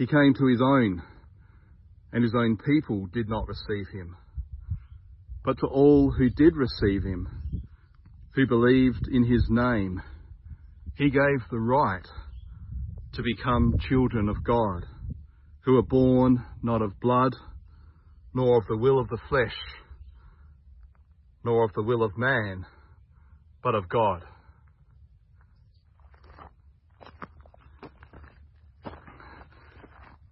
He came to his own, and his own people did not receive him. But to all who did receive him, who believed in his name, he gave the right to become children of God, who are born not of blood, nor of the will of the flesh, nor of the will of man, but of God.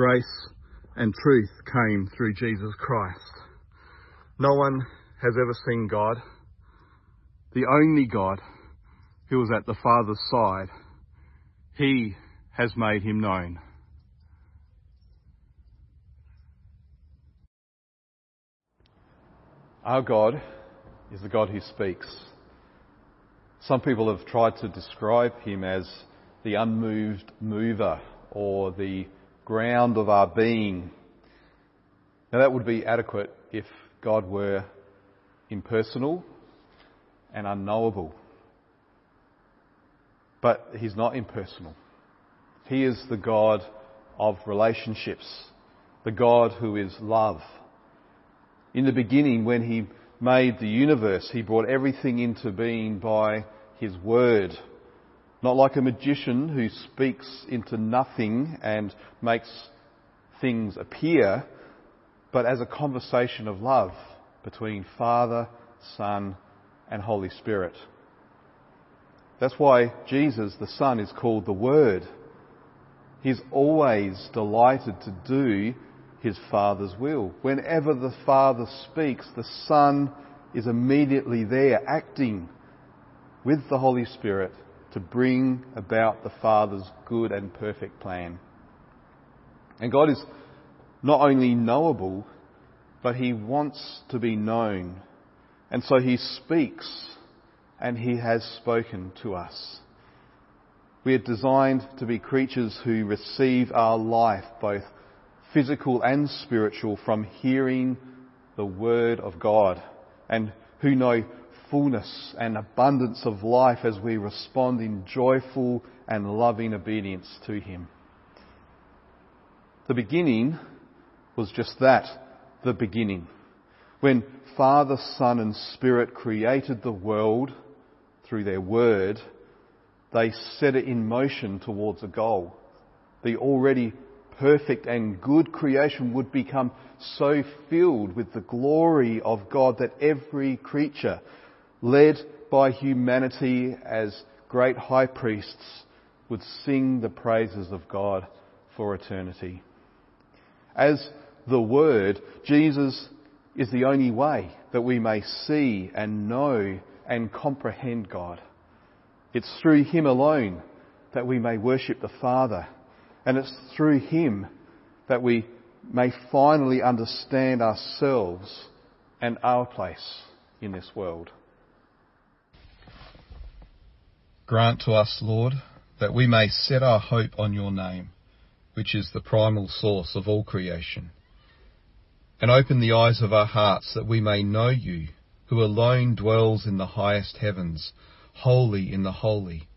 Grace and truth came through Jesus Christ. No one has ever seen God. The only God who was at the Father's side, he has made him known. Our God is the God who speaks. Some people have tried to describe him as the unmoved mover or the ground of our being. Now that would be adequate if God were impersonal and unknowable. But He's not impersonal. He is the God of relationships, the God who is love. In the beginning, when He made the universe, He brought everything into being by His Word. Not like a magician who speaks into nothing and makes things appear, but as a conversation of love between Father, Son, and Holy Spirit. That's why Jesus, the Son, is called the Word. He's always delighted to do his Father's will. Whenever the Father speaks, the Son is immediately there, acting with the Holy Spirit to bring about the Father's good and perfect plan. And God is not only knowable, but He wants to be known. And so He speaks, and He has spoken to us. We are designed to be creatures who receive our life, both physical and spiritual, from hearing the Word of God, and who know fullness and abundance of life as we respond in joyful and loving obedience to Him. The beginning was just that, the beginning. When Father, Son and Spirit created the world through their Word, they set it in motion towards a goal. The already perfect and good creation would become so filled with the glory of God that every creature led by humanity as great high priests, would sing the praises of God for eternity. As the Word, Jesus is the only way that we may see and know and comprehend God. It's through Him alone that we may worship the Father, and it's through Him that we may finally understand ourselves and our place in this world. Grant to us, Lord, that we may set our hope on your name which is the primal source of all creation. And open the eyes of our hearts that we may know you, who alone dwells in the highest heavens, holy in the holy,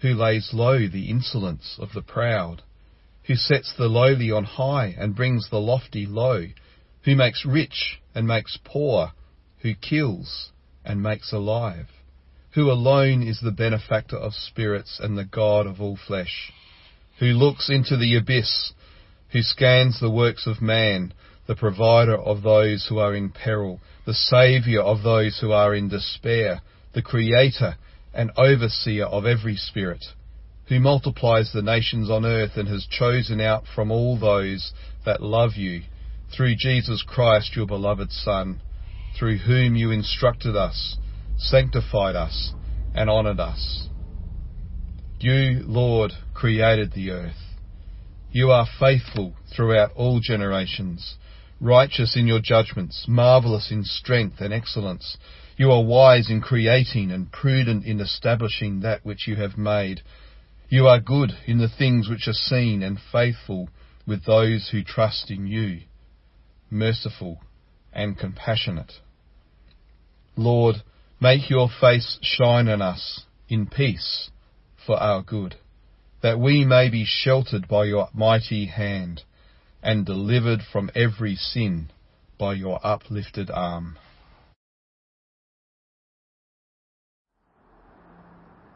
who lays low the insolence of the proud, who sets the lowly on high and brings the lofty low, who makes rich and makes poor, who kills and makes alive, who alone is the benefactor of spirits and the God of all flesh, who looks into the abyss, who scans the works of man, the provider of those who are in peril, the saviour of those who are in despair, the creator and overseer of every spirit, who multiplies the nations on earth and has chosen out from all those that love you, through Jesus Christ your beloved Son, through whom you instructed us, sanctified us, and honoured us. You, Lord, created the earth. You are faithful throughout all generations, righteous in your judgments, marvellous in strength and excellence. You are wise in creating and prudent in establishing that which you have made. You are good in the things which are seen and faithful with those who trust in you, merciful and compassionate. Lord, make your face shine on us in peace for our good, that we may be sheltered by your mighty hand and delivered from every sin by your uplifted arm.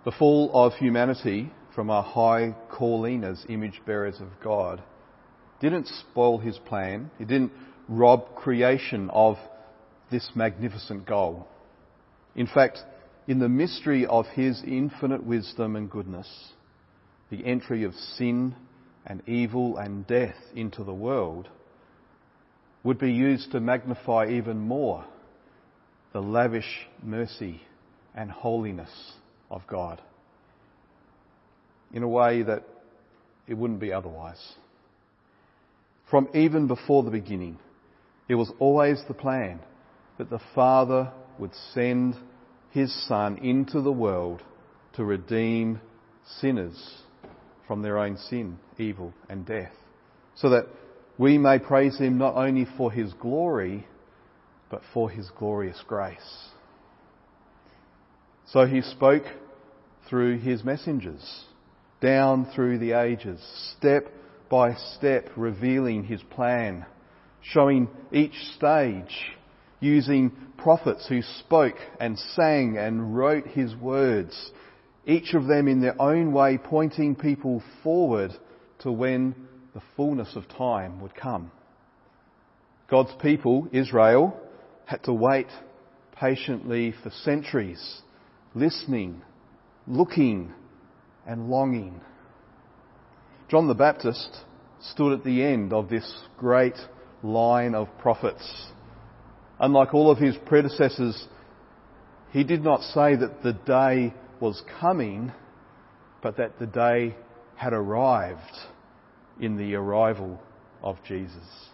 The fall of humanity from our high calling as image bearers of God didn't spoil his plan. It didn't rob creation of this magnificent goal. In fact, in the mystery of his infinite wisdom and goodness, the entry of sin and evil and death into the world would be used to magnify even more the lavish mercy and holiness of God in a way that it wouldn't be otherwise. From even before the beginning, it was always the plan that the Father would send his Son into the world to redeem sinners from their own sin, evil, and death, so that we may praise him not only for his glory, but for his glorious grace. So he spoke through his messengers, down through the ages, step by step revealing his plan, showing each stage using prophets who spoke and sang and wrote his words, each of them in their own way pointing people forward to when the fullness of time would come. God's people, Israel, had to wait patiently for centuries, listening, looking, and longing. John the Baptist stood at the end of this great line of prophets Unlike all of his predecessors, he did not say that the day was coming, but that the day had arrived in the arrival of Jesus.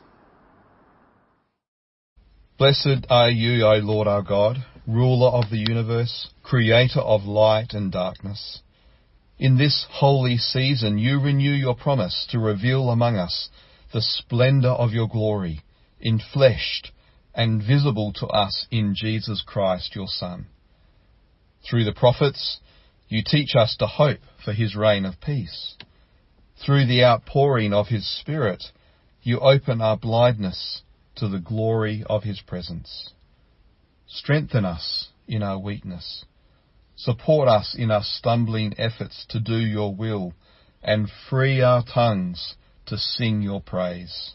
Blessed are you, O Lord our God, ruler of the universe, creator of light and darkness. In this holy season you renew your promise to reveal among us the splendour of your glory, infleshed and visible to us in Jesus Christ, your Son. Through the prophets, you teach us to hope for his reign of peace. Through the outpouring of his Spirit, you open our blindness to the glory of his presence. Strengthen us in our weakness. Support us in our stumbling efforts to do your will and free our tongues to sing your praise.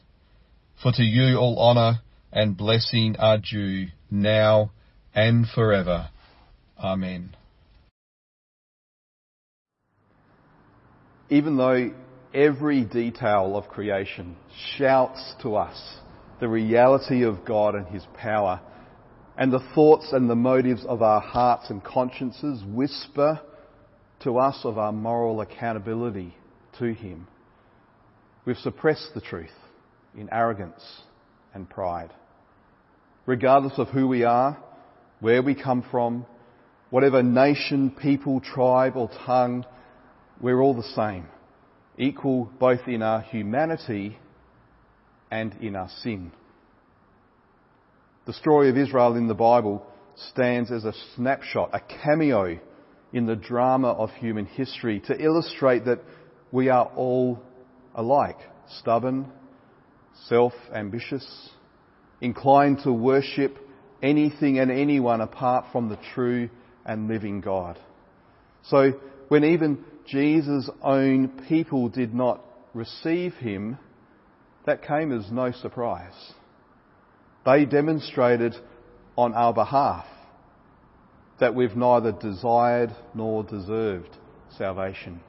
For to you all honour and blessing are due now and forever. Amen. Even though every detail of creation shouts to us the reality of God and His power, and the thoughts and the motives of our hearts and consciences whisper to us of our moral accountability to Him, we've suppressed the truth in arrogance and pride regardless of who we are, where we come from, whatever nation, people, tribe, or tongue, we're all the same equal both in our humanity and in our sin. The story of Israel in the Bible stands as a snapshot, a cameo in the drama of human history to illustrate that we are all alike, stubborn, self-ambitious, inclined to worship anything and anyone apart from the true and living God. So when even Jesus' own people did not receive him, that came as no surprise. They demonstrated on our behalf that we've neither desired nor deserved salvation.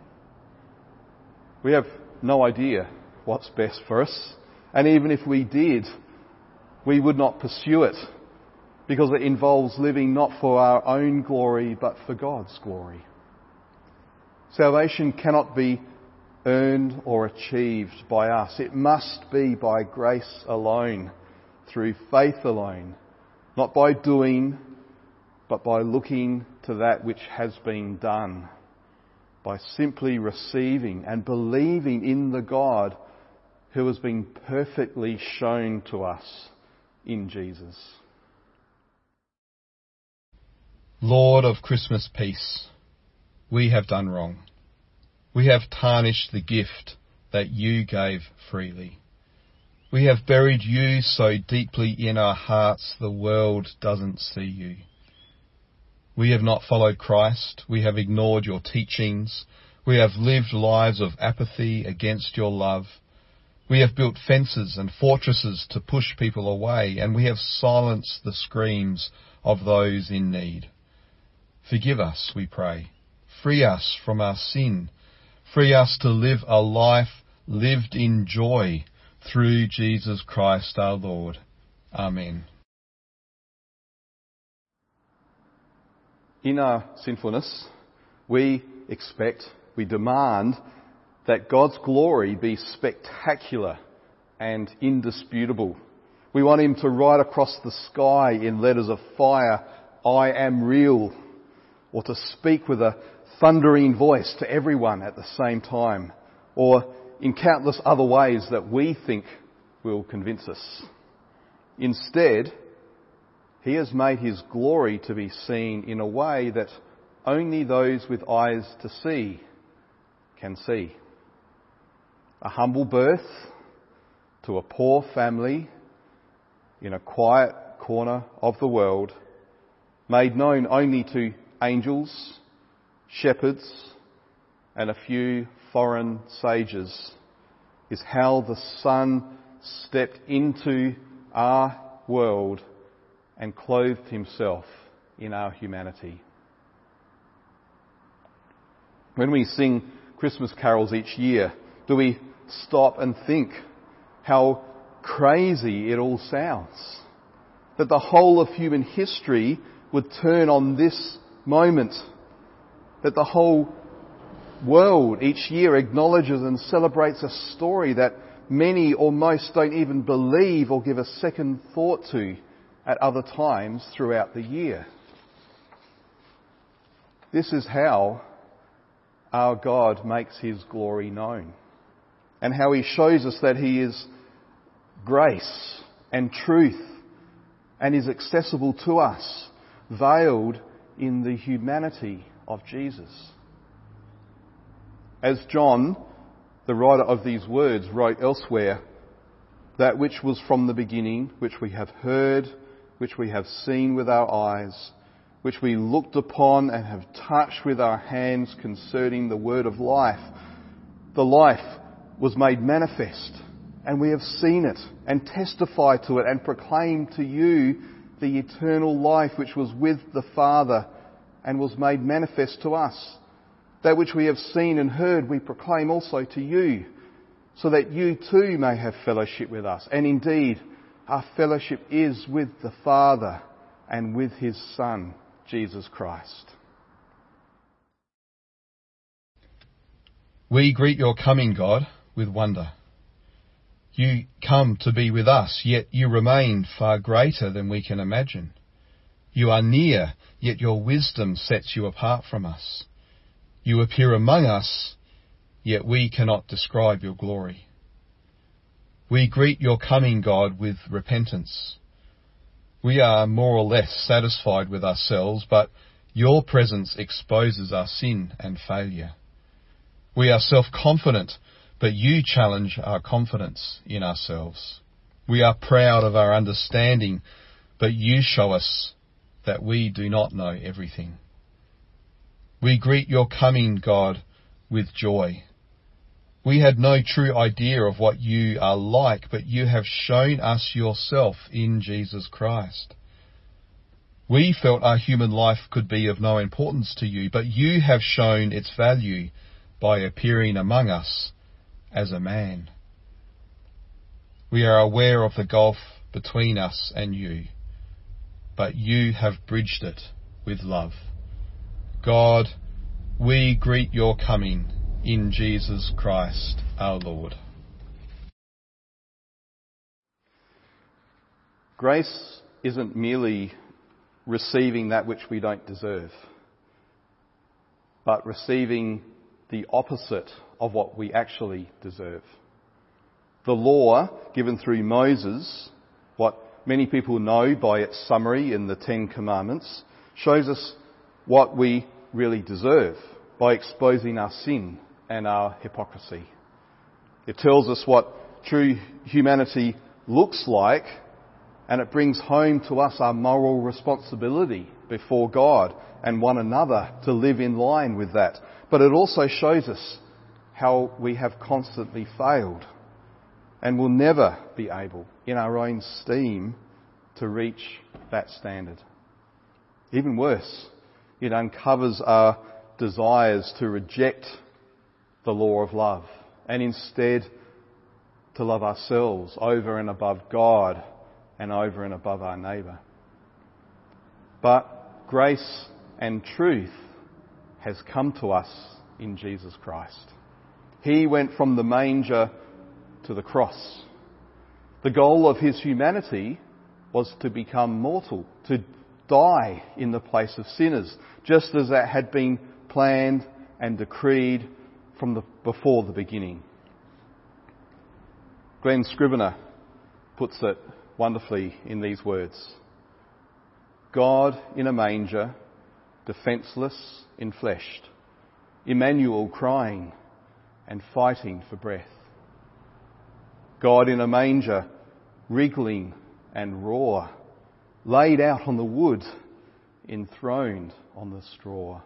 We have no idea what's best for us, and even if we did, we would not pursue it because it involves living not for our own glory but for God's glory. Salvation cannot be earned or achieved by us. It must be by grace alone, through faith alone, not by doing, but by looking to that which has been done, by simply receiving and believing in the God who has been perfectly shown to us in Jesus. Lord of Christmas peace, we have done wrong. We have tarnished the gift that you gave freely. We have buried you so deeply in our hearts the world doesn't see you. We have not followed Christ. We have ignored your teachings. We have lived lives of apathy against your love. We have built fences and fortresses to push people away, and we have silenced the screams of those in need. Forgive us, we pray. Free us from our sin. Free us to live a life lived in joy through Jesus Christ our Lord. Amen. In our sinfulness, we expect, we demand that God's glory be spectacular and indisputable. We want Him to write across the sky in letters of fire, I am real, or to speak with a thundering voice to everyone at the same time, or in countless other ways that we think will convince us. Instead, he has made his glory to be seen in a way that only those with eyes to see can see. A humble birth to a poor family in a quiet corner of the world, made known only to angels, shepherds, and a few foreign sages, is how the Son stepped into our world and clothed himself in our humanity. When we sing Christmas carols each year, do we stop and think how crazy it all sounds? That the whole of human history would turn on this moment. That the whole world each year acknowledges and celebrates a story that many or most don't even believe or give a second thought to at other times throughout the year. This is how our God makes his glory known and how he shows us that he is grace and truth and is accessible to us, veiled in the humanity of Jesus. As John, the writer of these words, wrote elsewhere, that which was from the beginning, which we have heard, which we have seen with our eyes, which we looked upon and have touched with our hands concerning the word of life. The life was made manifest, and we have seen it and testify to it and proclaim to you the eternal life which was with the Father and was made manifest to us. That which we have seen and heard we proclaim also to you, so that you too may have fellowship with us. And indeed, our fellowship is with the Father and with His Son, Jesus Christ. We greet your coming, God, with wonder. You come to be with us, yet you remain far greater than we can imagine. You are near, yet your wisdom sets you apart from us. You appear among us, yet we cannot describe your glory. We greet your coming, God, with repentance. We are more or less satisfied with ourselves, but your presence exposes our sin and failure. We are self-confident, but you challenge our confidence in ourselves. We are proud of our understanding, but you show us that we do not know everything. We greet your coming, God, with joy. We had no true idea of what you are like, but you have shown us yourself in Jesus Christ. We felt our human life could be of no importance to you, but you have shown its value by appearing among us as a man. We are aware of the gulf between us and you, but you have bridged it with love. God, we greet your coming in Jesus Christ our Lord. Grace isn't merely receiving that which we don't deserve, but receiving the opposite of what we actually deserve. The law given through Moses, what many people know by its summary in the Ten Commandments, shows us what we really deserve by exposing our sin and our hypocrisy. It tells us what true humanity looks like and it brings home to us our moral responsibility before God and one another to live in line with that. But it also shows us how we have constantly failed and will never be able, in our own steam, to reach that standard. Even worse, it uncovers our desires to reject the law of love and instead to love ourselves over and above God and over and above our neighbour. But grace and truth has come to us in Jesus Christ. He went from the manger to the cross. The goal of his humanity was to become mortal, to die in the place of sinners, just as that had been planned and decreed from the, before the beginning. Glen Scrivener puts it wonderfully in these words. God in a manger, defenceless, enfleshed. Emmanuel crying and fighting for breath. God in a manger, wriggling and raw, laid out on the wood, enthroned on the straw.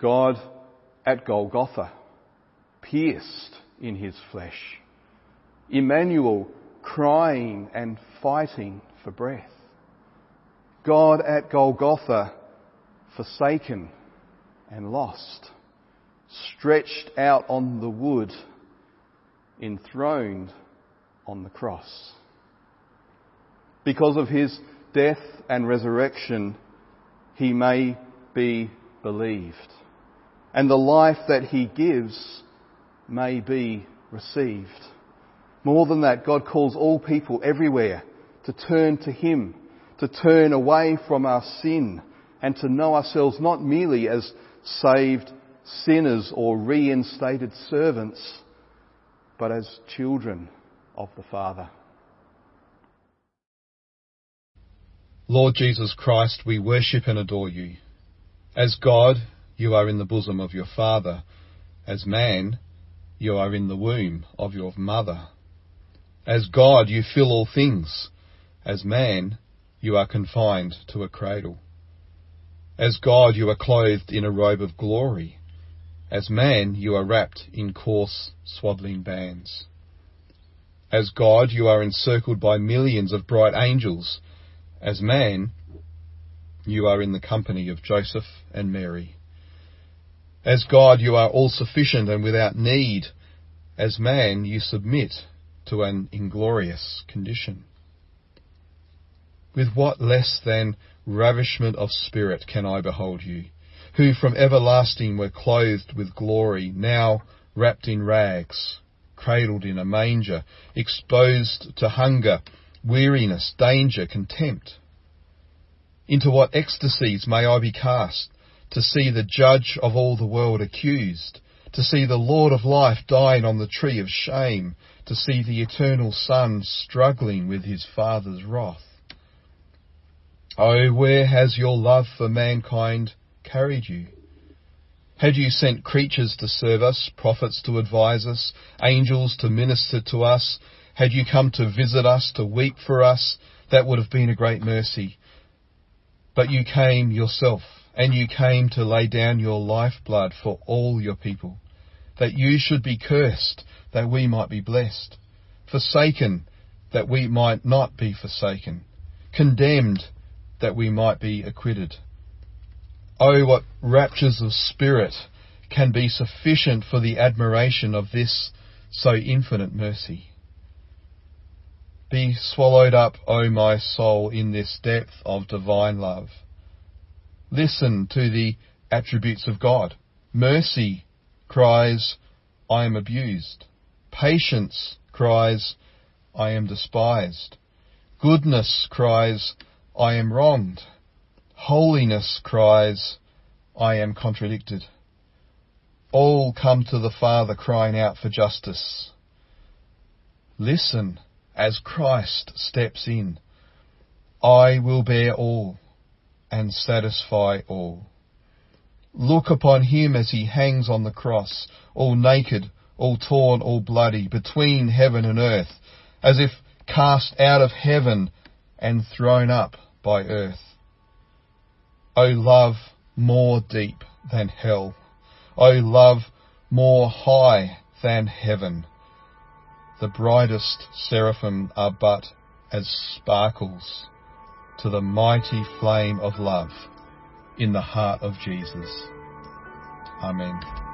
God at Golgotha, pierced in his flesh. Emmanuel crying and fighting for breath. God at Golgotha, forsaken and lost, stretched out on the wood, enthroned on the cross. Because of his death and resurrection, he may be believed. And the life that he gives may be received. More than that, God calls all people everywhere to turn to him, to turn away from our sin, and to know ourselves not merely as saved sinners or reinstated servants, but as children of the Father. Lord Jesus Christ, we worship and adore you. As God, you are in the bosom of your Father. As man, you are in the womb of your mother. As God, you fill all things. As man, you are confined to a cradle. As God, you are clothed in a robe of glory. As man, you are wrapped in coarse, swaddling bands. As God, you are encircled by millions of bright angels. As man, you are in the company of Joseph and Mary. As God, you are all sufficient and without need. As man, you submit to an inglorious condition. With what less than ravishment of spirit can I behold you, who from everlasting were clothed with glory, now wrapped in rags, cradled in a manger, exposed to hunger, weariness, danger, contempt? Into what ecstasies may I be cast to see the judge of all the world accused, to see the Lord of life dying on the tree of shame, to see the eternal Son struggling with his Father's wrath. Oh, where has your love for mankind carried you? Had you sent creatures to serve us, prophets to advise us, angels to minister to us? Had you come to visit us, to weep for us? That would have been a great mercy. But you came yourself, and you came to lay down your lifeblood for all your people, that you should be cursed, that we might be blessed, forsaken, that we might not be forsaken, condemned, that we might be acquitted. Oh, what raptures of spirit can be sufficient for the admiration of this so infinite mercy. Be swallowed up, O my soul, in this depth of divine love. Listen to the attributes of God. Mercy cries, I am abused. Patience cries, I am despised. Goodness cries, I am wronged. Holiness cries, I am contradicted. All come to the Father crying out for justice. Listen as Christ steps in. I will bear all and satisfy all. Look upon him as he hangs on the cross, all naked, all torn, all bloody, between heaven and earth, as if cast out of heaven and thrown up by earth. O love more deep than hell. O love more high than heaven. The brightest seraphim are but as sparkles to the mighty flame of love in the heart of Jesus. Amen.